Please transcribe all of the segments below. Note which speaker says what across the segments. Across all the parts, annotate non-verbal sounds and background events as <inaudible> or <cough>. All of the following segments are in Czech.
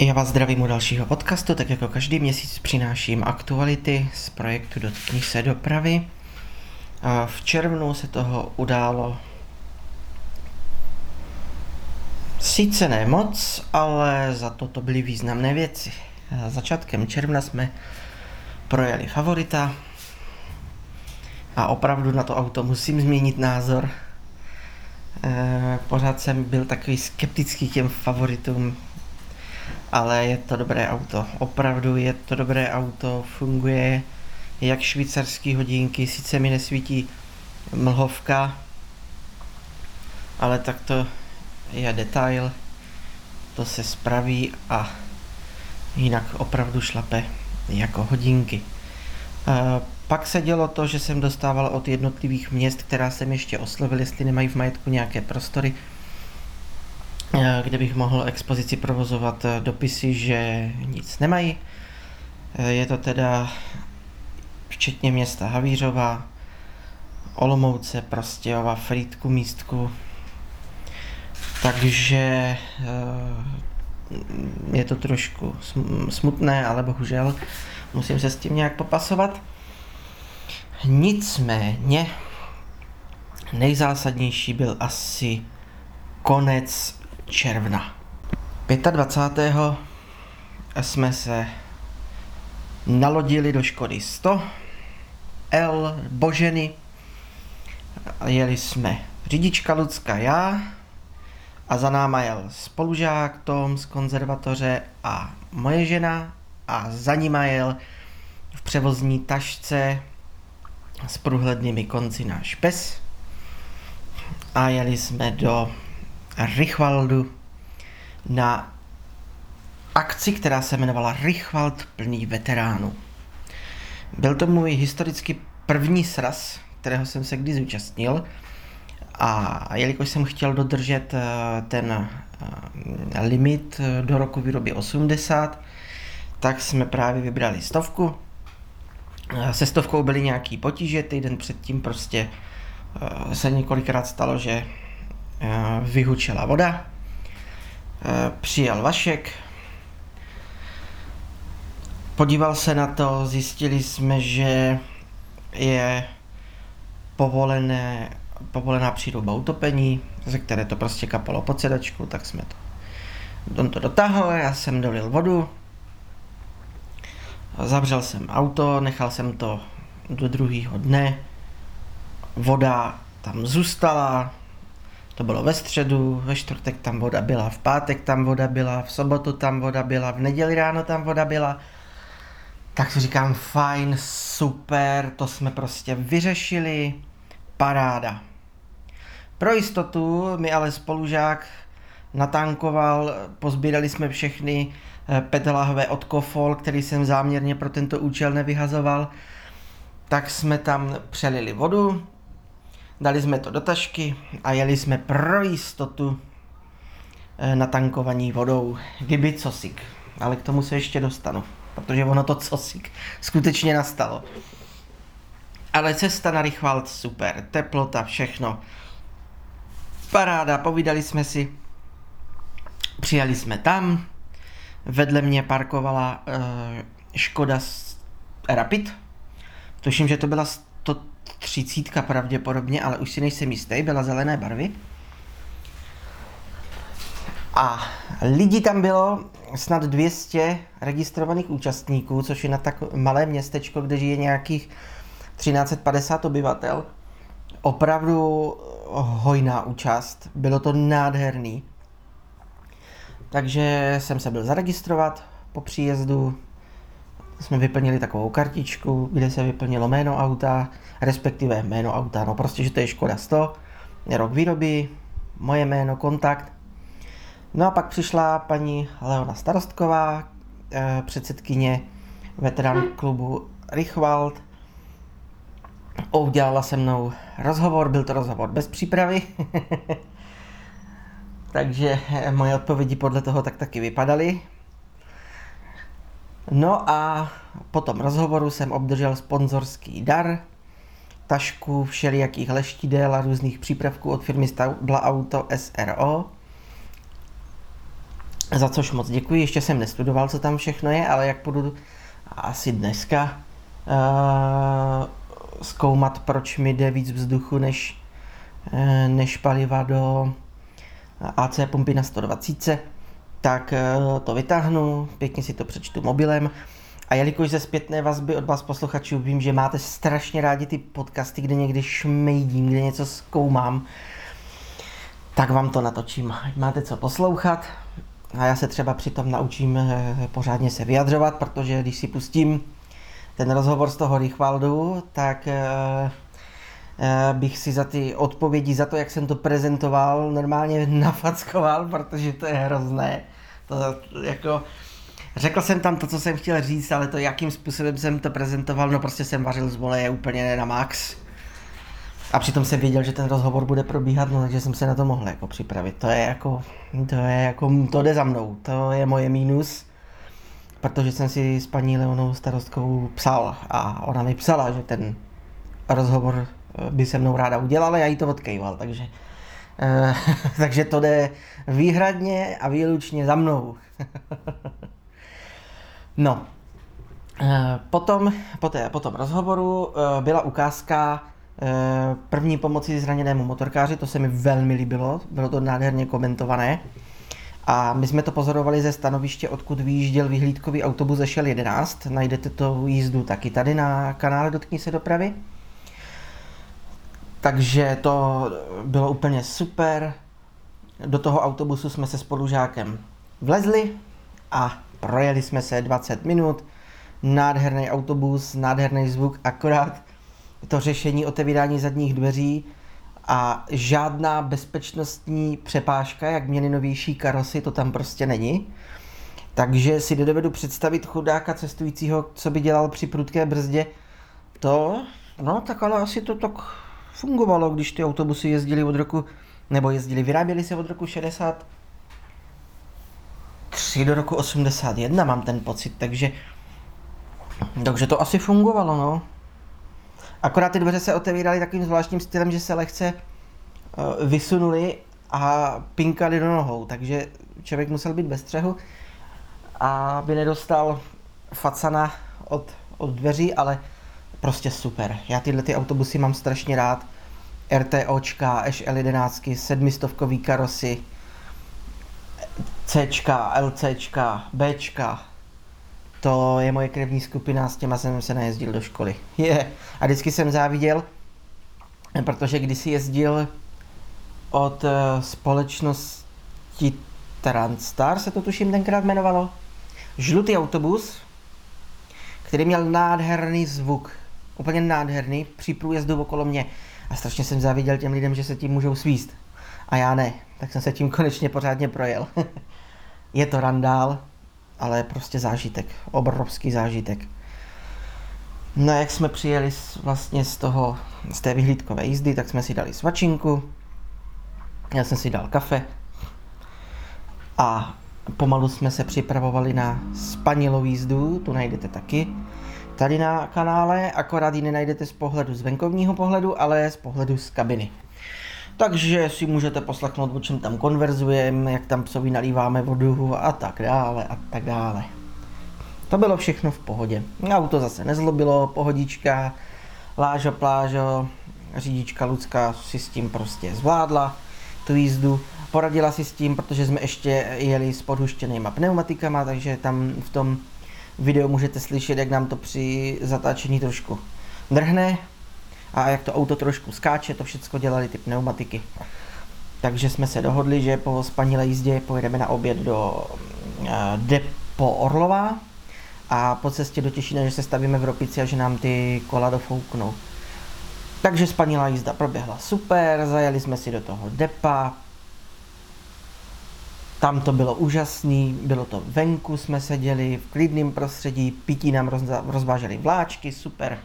Speaker 1: Já vás zdravím u dalšího podcastu, tak jako každý měsíc přináším aktuality z projektu Dotkni se dopravy. A v červnu se toho událo sice ne moc, ale za to to byly významné věci. A začátkem června jsme projeli favorita a opravdu na to auto musím změnit názor. E, pořád jsem byl takový skeptický těm favoritům, ale je to dobré auto. Opravdu je to dobré auto, funguje jak švýcarský hodinky, sice mi nesvítí mlhovka, ale tak to je detail, to se spraví a jinak opravdu šlape jako hodinky. E, pak se dělo to, že jsem dostával od jednotlivých měst, která jsem ještě oslovil, jestli nemají v majetku nějaké prostory, kde bych mohl expozici provozovat eh, dopisy, že nic nemají. Eh, je to teda včetně města Havířova, Olomouce, Prostějova, Frýdku, Místku. Takže je to trošku smutné, ale bohužel musím se s tím nějak popasovat. Nicméně nejzásadnější byl asi konec června. 25. jsme se nalodili do Škody 100 L Boženy. Jeli jsme řidička Lucka já a za náma jel spolužák Tom z konzervatoře a moje žena a za nima jel v převozní tašce s průhlednými konci náš pes a jeli jsme do Richvaldu na akci, která se jmenovala Richwald plný veteránů. Byl to můj historicky první sraz, kterého jsem se kdy zúčastnil a jelikož jsem chtěl dodržet eh, ten eh, limit eh, do roku výroby 80, tak jsme právě vybrali stovku. Se stovkou byly nějaký potíže, týden předtím prostě se několikrát stalo, že vyhučela voda, eh, přijel Vašek, podíval se na to, zjistili jsme, že je povolené, povolená příroba utopení, ze které to prostě kapalo pod sedačku, tak jsme to, on to dotáhl, já jsem dolil vodu, zavřel jsem auto, nechal jsem to do druhého dne, voda tam zůstala, to bylo ve středu, ve čtvrtek tam voda byla, v pátek tam voda byla, v sobotu tam voda byla, v neděli ráno tam voda byla. Tak si říkám, fajn, super, to jsme prostě vyřešili, paráda. Pro jistotu mi ale spolužák natankoval, pozbírali jsme všechny eh, petelahové od Kofol, který jsem záměrně pro tento účel nevyhazoval, tak jsme tam přelili vodu, Dali jsme to do tašky a jeli jsme pro jistotu eh, na tankovaní vodou. Kdyby cosik. Ale k tomu se ještě dostanu, protože ono to cosik skutečně nastalo. Ale cesta na Richwald super, teplota, všechno. Paráda, povídali jsme si. Přijali jsme tam. Vedle mě parkovala uh, Škoda Rapid. Tuším, že to byla třicítka pravděpodobně, ale už si nejsem jistý, byla zelené barvy. A lidí tam bylo snad 200 registrovaných účastníků, což je na tak malé městečko, kde žije nějakých 1350 obyvatel. Opravdu hojná účast, bylo to nádherný. Takže jsem se byl zaregistrovat po příjezdu, jsme vyplnili takovou kartičku, kde se vyplnilo jméno auta, respektive jméno auta, no prostě, že to je Škoda 100, rok výroby, moje jméno, kontakt. No a pak přišla paní Leona Starostková, eh, předsedkyně veterán klubu Richwald, udělala se mnou rozhovor, byl to rozhovor bez přípravy, <laughs> takže moje odpovědi podle toho tak taky vypadaly. No a po tom rozhovoru jsem obdržel sponzorský dar, tašku všelijakých leštidel a různých přípravků od firmy Stabla Auto SRO. za což moc děkuji. Ještě jsem nestudoval, co tam všechno je, ale jak půjdu asi dneska uh, zkoumat, proč mi jde víc vzduchu než, uh, než paliva do AC pumpy na 120, tak uh, to vytáhnu, pěkně si to přečtu mobilem. A jelikož ze zpětné vazby od vás posluchačů vím, že máte strašně rádi ty podcasty, kde někdy šmejdím, kde něco zkoumám, tak vám to natočím. Máte co poslouchat a já se třeba přitom naučím eh, pořádně se vyjadřovat, protože když si pustím ten rozhovor z toho Richvaldu, tak eh, eh, bych si za ty odpovědi, za to, jak jsem to prezentoval, normálně <laughs> nafackoval, protože to je hrozné. To jako, řekl jsem tam to, co jsem chtěl říct, ale to, jakým způsobem jsem to prezentoval, no prostě jsem vařil z voleje úplně na max. A přitom jsem věděl, že ten rozhovor bude probíhat, no takže jsem se na to mohl jako připravit. To je jako, to je jako, to jde za mnou, to je moje mínus, protože jsem si s paní Leonou starostkou psal a ona mi psala, že ten rozhovor eh, by se mnou ráda udělala, já jí to odkejval, takže, <laughs> takže to jde výhradně a výlučně za mnou. <laughs> no, eh, potom, po, té, po tom rozhovoru eh, byla ukázka Eh, první pomoci zraněnému motorkáři, to se mi velmi líbilo, bylo to nádherně komentované. A my jsme to pozorovali ze stanoviště, odkud vyjížděl vyhlídkový autobus Ešel 11. Najdete to jízdu taky tady na kanále Dotkni se dopravy. Takže to bylo úplně super. Do toho autobusu jsme se spolužákem vlezli a projeli jsme se 20 minut. Nádherný autobus, nádherný zvuk, akorát to řešení otevírání zadních dveří a žádná bezpečnostní přepážka, jak měli novější karosy, to tam prostě není. Takže si nedovedu představit chudáka cestujícího, co by dělal při prudké brzdě. To, no tak ale asi to tak fungovalo, když ty autobusy jezdili od roku, nebo jezdili, vyráběli se od roku 60 3 do roku 81, mám ten pocit, takže takže to asi fungovalo, no. Akorát ty dveře se otevíraly takovým zvláštním stylem, že se lehce uh, vysunuli a pinkali do nohou, takže člověk musel být bez střehu, aby nedostal facana od, od dveří, ale prostě super. Já tyhle ty autobusy mám strašně rád. RTOčka, SL11, sedmistovkový karosy, Cčka, LCčka, Bčka, to je moje krevní skupina, s těma jsem se najezdil do školy. Je. Yeah. A vždycky jsem záviděl, protože když si jezdil od uh, společnosti Transstar, se to tuším tenkrát jmenovalo, žlutý autobus, který měl nádherný zvuk, úplně nádherný, při průjezdu okolo mě. A strašně jsem záviděl těm lidem, že se tím můžou svíst. A já ne, tak jsem se tím konečně pořádně projel. <laughs> je to randál, ale prostě zážitek, obrovský zážitek. No jak jsme přijeli vlastně z toho, z té vyhlídkové jízdy, tak jsme si dali svačinku, já jsem si dal kafe a pomalu jsme se připravovali na spanilou jízdu, tu najdete taky tady na kanále, akorát ji nenajdete z pohledu z venkovního pohledu, ale z pohledu z kabiny. Takže si můžete poslechnout, o čem tam konverzujeme, jak tam psovi nalíváme vodu a tak dále a tak dále. To bylo všechno v pohodě. Auto zase nezlobilo, pohodička, lážo, plážo, řidička Lucka si s tím prostě zvládla tu jízdu. Poradila si s tím, protože jsme ještě jeli s podhuštěnýma pneumatikama, takže tam v tom videu můžete slyšet, jak nám to při zatáčení trošku drhne, a jak to auto trošku skáče, to všechno dělali ty pneumatiky. Takže jsme se dohodli, že po spanilé jízdě pojedeme na oběd do uh, depo Orlova a po cestě do Těšína, že se stavíme v Ropici a že nám ty kola dofouknou. Takže spanilá jízda proběhla super, zajeli jsme si do toho depa, tam to bylo úžasný, bylo to venku, jsme seděli v klidném prostředí, pití nám rozváželi vláčky, super.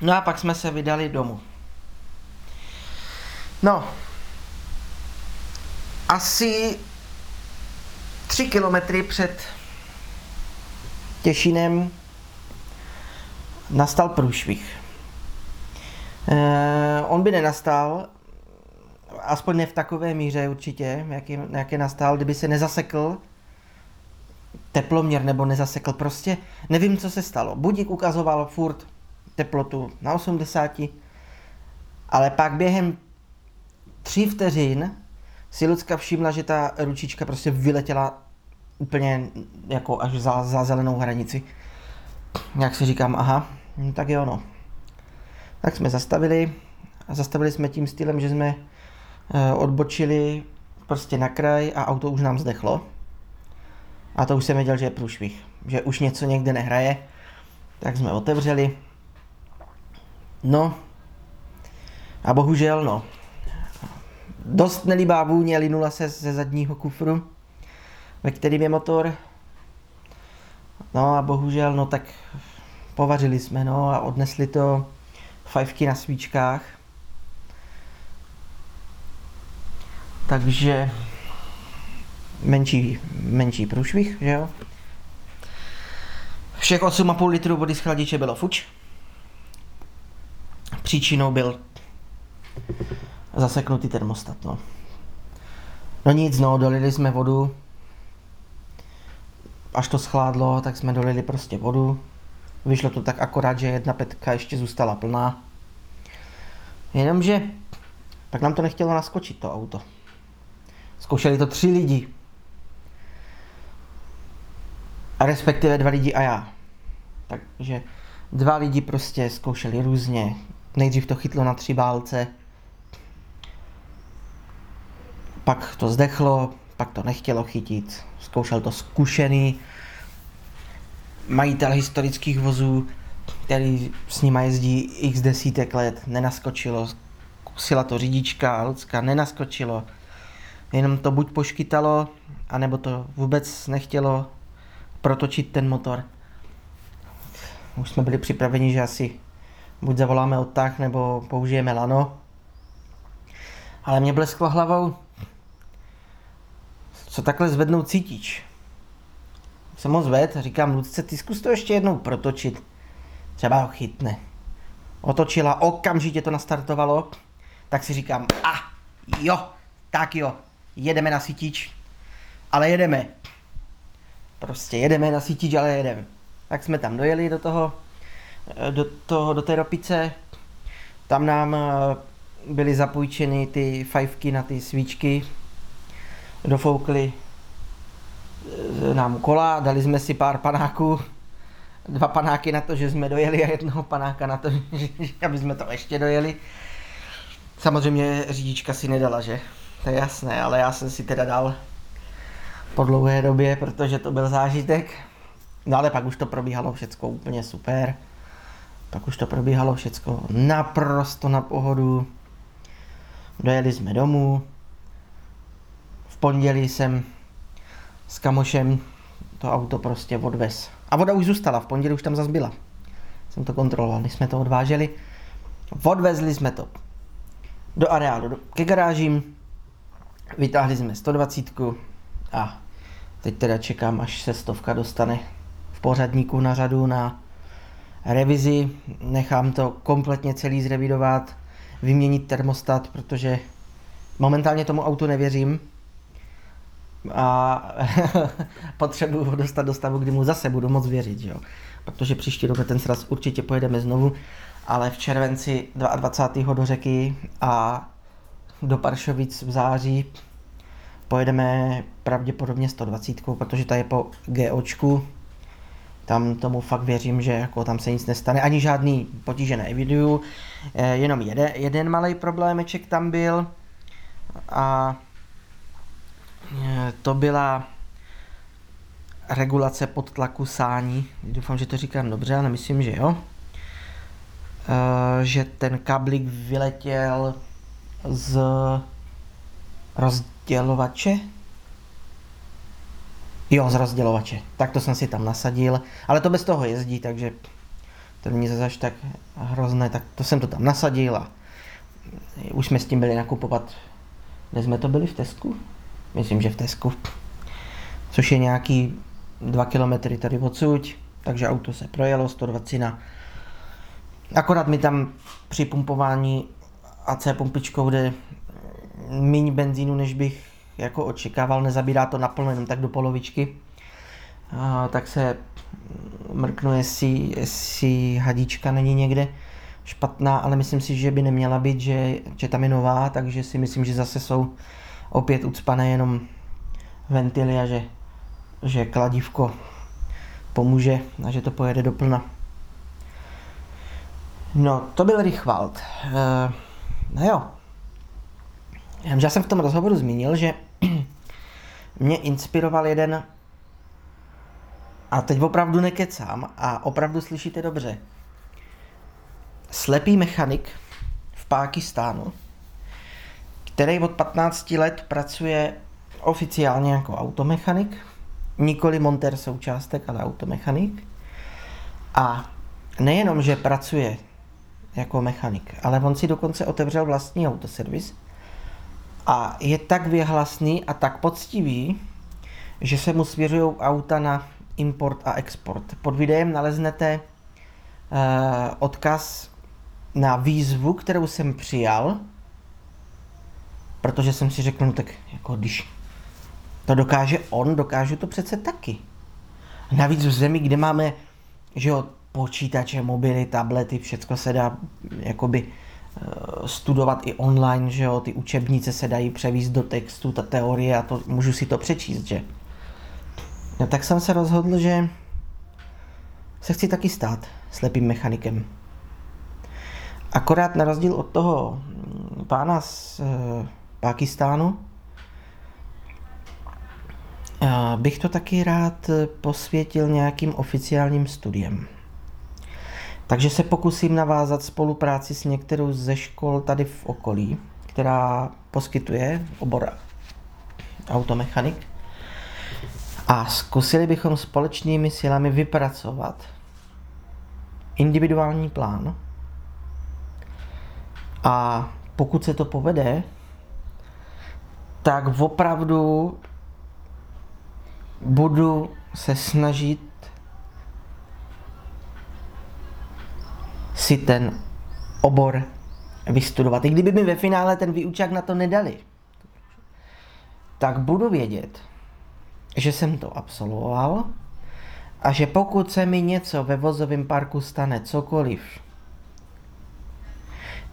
Speaker 1: No a pak jsme se vydali domů. No, asi tři kilometry před Těšinem nastal průšvih. Eh, on by nenastal, aspoň ne v takové míře určitě, jaký, jaký nastal, kdyby se nezasekl teploměr nebo nezasekl prostě, nevím, co se stalo. Budík ukazoval furt teplotu na 80, ale pak během tří vteřin si Lucka všimla, že ta ručička prostě vyletěla úplně jako až za, za zelenou hranici. Jak si říkám, aha, no tak jo no. Tak jsme zastavili a zastavili jsme tím stylem, že jsme odbočili prostě na kraj a auto už nám zdechlo. A to už jsem věděl, že je průšvih, že už něco někde nehraje. Tak jsme otevřeli. No. A bohužel, no. Dost nelíbá vůně linula se ze zadního kufru, ve kterým je motor. No a bohužel, no tak povařili jsme, no a odnesli to fajfky na svíčkách. Takže menší, menší průšvih, že jo. Všech 8,5 litrů vody z chladiče bylo fuč. Příčinou byl zaseknutý termostat, no. No nic, no, dolili jsme vodu. Až to schládlo, tak jsme dolili prostě vodu. Vyšlo to tak akorát, že jedna petka ještě zůstala plná. Jenomže tak nám to nechtělo naskočit, to auto. Zkoušeli to tři lidi. A respektive dva lidi a já. Takže dva lidi prostě zkoušeli různě. Nejdřív to chytlo na tři bálce, pak to zdechlo, pak to nechtělo chytit. Zkoušel to zkušený majitel historických vozů, který s nima jezdí x desítek let, nenaskočilo. Kusila to řidička, Lucka, nenaskočilo. Jenom to buď poškytalo, anebo to vůbec nechtělo protočit ten motor. Už jsme byli připraveni, že asi buď zavoláme odtah, nebo použijeme lano. Ale mě blesklo hlavou, co takhle zvednout cítič. Jsem moc ved, říkám Lucce, ty zkus to ještě jednou protočit. Třeba ho chytne. Otočila, okamžitě to nastartovalo, tak si říkám, a ah, jo, tak jo, jedeme na sítič, ale jedeme. Prostě jedeme na sítič, ale jedeme. Tak jsme tam dojeli do toho, do, toho, do té ropice, tam nám eh, byly zapůjčeny ty fajfky na ty svíčky, dofoukli eh, nám kola, dali jsme si pár panáků, dva panáky na to, že jsme dojeli a jednoho panáka na to, <laughs> že, aby jsme to ještě dojeli. Samozřejmě řidička si nedala, že? To je jasné, ale já jsem si teda dal po dlouhé době, protože to byl zážitek. No ale pak už to probíhalo všecko úplně super. Pak už to probíhalo všecko naprosto na pohodu. Dojeli jsme domů, pondělí jsem s kamošem to auto prostě odvez. A voda už zůstala, v pondělí už tam zase byla. Jsem to kontroloval, když jsme to odváželi. Odvezli jsme to do areálu, do, ke garážím, vytáhli jsme 120 a teď teda čekám, až se stovka dostane v pořadníku na řadu na revizi. Nechám to kompletně celý zrevidovat, vyměnit termostat, protože momentálně tomu autu nevěřím, a <laughs> potřebuju ho dostat do stavu, kdy mu zase budu moc věřit, jo. Protože příští rok ten sraz určitě pojedeme znovu, ale v červenci 22. do řeky a do Paršovic v září pojedeme pravděpodobně 120, protože ta je po GOčku. Tam tomu fakt věřím, že jako tam se nic nestane, ani žádný potíže neeviduju. Eh, jenom jeden, jeden malý problémeček tam byl a Eh, to byla regulace podtlaku sání. Doufám, že to říkám dobře, ale myslím, že jo. Eh, že ten kablik vyletěl z rozdělovače. Jo, z rozdělovače. Tak to jsem si tam nasadil, ale to bez toho jezdí, takže to není zase tak hrozné, tak to jsem to tam nasadil a už jsme s tím byli nakupovat, kde jsme to byli v Tesku? myslím, že v Tesku, což je nějaký dva kilometry tady odsud, takže auto se projelo 120 na. Akorát mi tam při pumpování AC pumpičkou jde méně benzínu, než bych jako očekával, nezabírá to naplno, jenom tak do polovičky. A, tak se mrknu, jestli, jestli hadička není někde špatná, ale myslím si, že by neměla být, že, že tam je nová, takže si myslím, že zase jsou opět ucpané jenom ventily a že, že kladívko pomůže a že to pojede do plna. No, to byl Richwald. Uh, no jo. Já jsem v tom rozhovoru zmínil, že <clears throat> mě inspiroval jeden, a teď opravdu nekecám a opravdu slyšíte dobře, slepý mechanik v Pákistánu, který od 15 let pracuje oficiálně jako automechanik, nikoli montér součástek, ale automechanik. A nejenom, že pracuje jako mechanik, ale on si dokonce otevřel vlastní autoservis a je tak věhlasný a tak poctivý, že se mu svěřují auta na import a export. Pod videem naleznete uh, odkaz na výzvu, kterou jsem přijal, protože jsem si řekl, no tak jako když to dokáže on, dokážu to přece taky. Navíc v zemi, kde máme že jo, počítače, mobily, tablety, všechno se dá jakoby eh, studovat i online, že jo, ty učebnice se dají převíst do textu, ta teorie a to můžu si to přečíst, že? No tak jsem se rozhodl, že se chci taky stát slepým mechanikem. Akorát na rozdíl od toho pána z e, Pakistánu, bych to taky rád posvětil nějakým oficiálním studiem. Takže se pokusím navázat spolupráci s některou ze škol tady v okolí, která poskytuje obor automechanik. A zkusili bychom společnými silami vypracovat individuální plán. A pokud se to povede, tak opravdu budu se snažit si ten obor vystudovat. I kdyby mi ve finále ten výučák na to nedali, tak budu vědět, že jsem to absolvoval a že pokud se mi něco ve vozovém parku stane, cokoliv,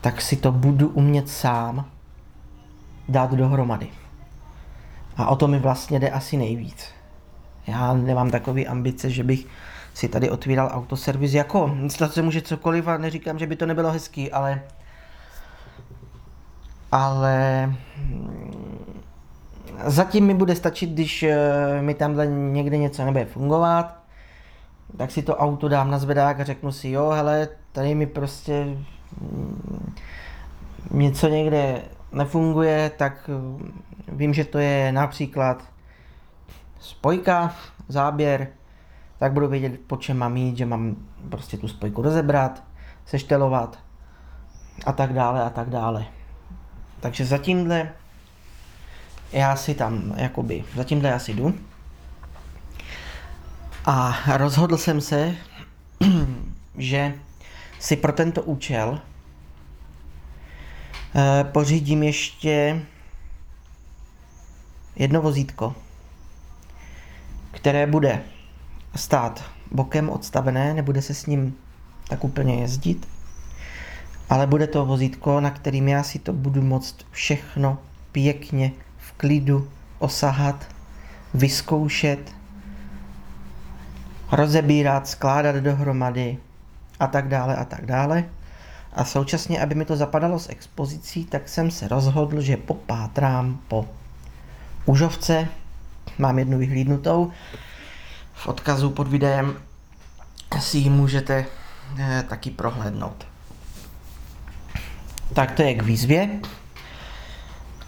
Speaker 1: tak si to budu umět sám dát dohromady. A o to mi vlastně jde asi nejvíc. Já nemám takový ambice, že bych si tady otvíral autoservis jako, stát se může cokoliv a neříkám, že by to nebylo hezký, ale ale mm, zatím mi bude stačit, když eh, mi tamhle někde něco nebude fungovat, tak si to auto dám na zvedák a řeknu si, jo, hele, tady mi prostě mm, něco někde nefunguje, tak mm, vím, že to je například spojka, záběr, tak budu vědět, po čem mám jít, že mám prostě tu spojku rozebrat, seštelovat a tak dále a tak dále. Takže zatímhle já si tam, jakoby, zatímhle já si jdu. A rozhodl jsem se, <clears throat> že si pro tento účel eh, pořídím ještě jedno vozítko, které bude stát bokem odstavené, nebude se s ním tak úplně jezdit, ale bude to vozítko, na kterým já si to budu moct všechno pěkně v klidu osahat, vyzkoušet, rozebírat, skládat dohromady a tak dále a tak dále. A současně, aby mi to zapadalo s expozicí, tak jsem se rozhodl, že popátrám po užovce, mám jednu vyhlídnutou, v odkazu pod videem si ji můžete eh, taky prohlédnout. Tak to je k výzvě.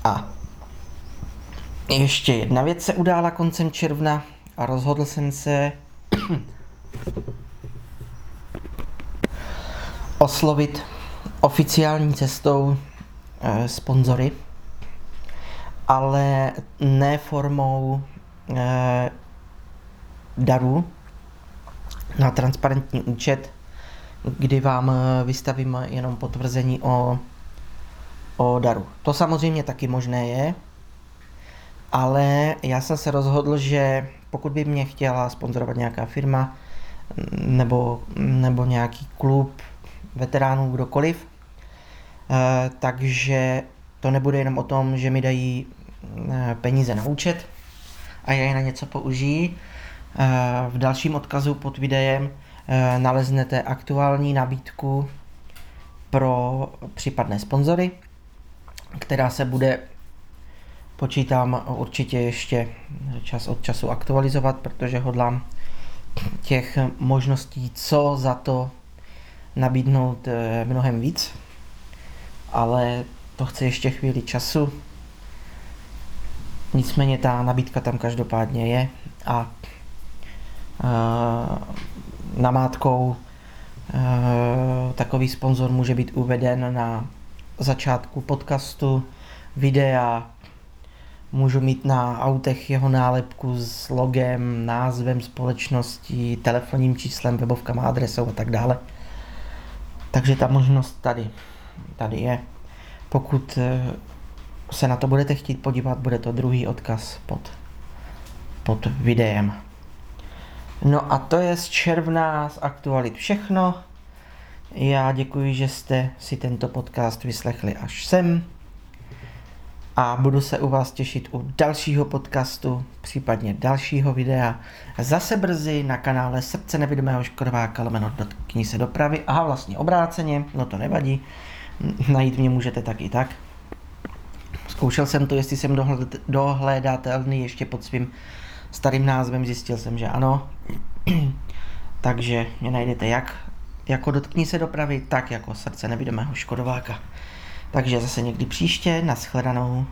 Speaker 1: A ještě jedna věc se udála koncem června a rozhodl jsem se <clears throat> oslovit oficiální cestou e, sponzory, ale ne formou e, darů na transparentní účet, kdy vám eh, vystavím jenom potvrzení o o daru. To samozřejmě taky možné je, ale já jsem se rozhodl, že pokud by mě chtěla sponzorovat nějaká firma nebo, nebo nějaký klub veteránů, kdokoliv, eh, takže to nebude jenom o tom, že mi dají eh, peníze na účet a já je na něco použijí. Eh, v dalším odkazu pod videem naleznete aktuální nabídku pro případné sponzory, která se bude počítám určitě ještě čas od času aktualizovat, protože hodlám těch možností, co za to nabídnout eh, mnohem víc, ale to chce ještě chvíli času. Nicméně ta nabídka tam každopádně je a namátkou uh, takový sponzor může být uveden na začátku podcastu, videa, můžu mít na autech jeho nálepku s logem, názvem společnosti, telefonním číslem, webovkama, adresou a tak dále. Takže ta možnost tady, tady je. Pokud eh, se na to budete chtít podívat, bude to druhý odkaz pod, pod videem. No a to je z června z aktualit všechno. Já děkuji, že jste si tento podcast vyslechli až sem a budu se u vás těšit u dalšího podcastu, případně dalšího videa. Zase brzy na kanále Srdce nevidomého Škodováka lomeno dotkni se dopravy a vlastně obráceně, no to nevadí, najít mě můžete tak i tak. Zkoušel jsem to, jestli jsem dohledatelný ještě pod svým starým názvem, zjistil jsem, že ano. <clears throat> Takže mě najdete jak jako dotkni se dopravy, tak jako srdce nevidomého Škodováka. Takže zase někdy příště, nashledanou.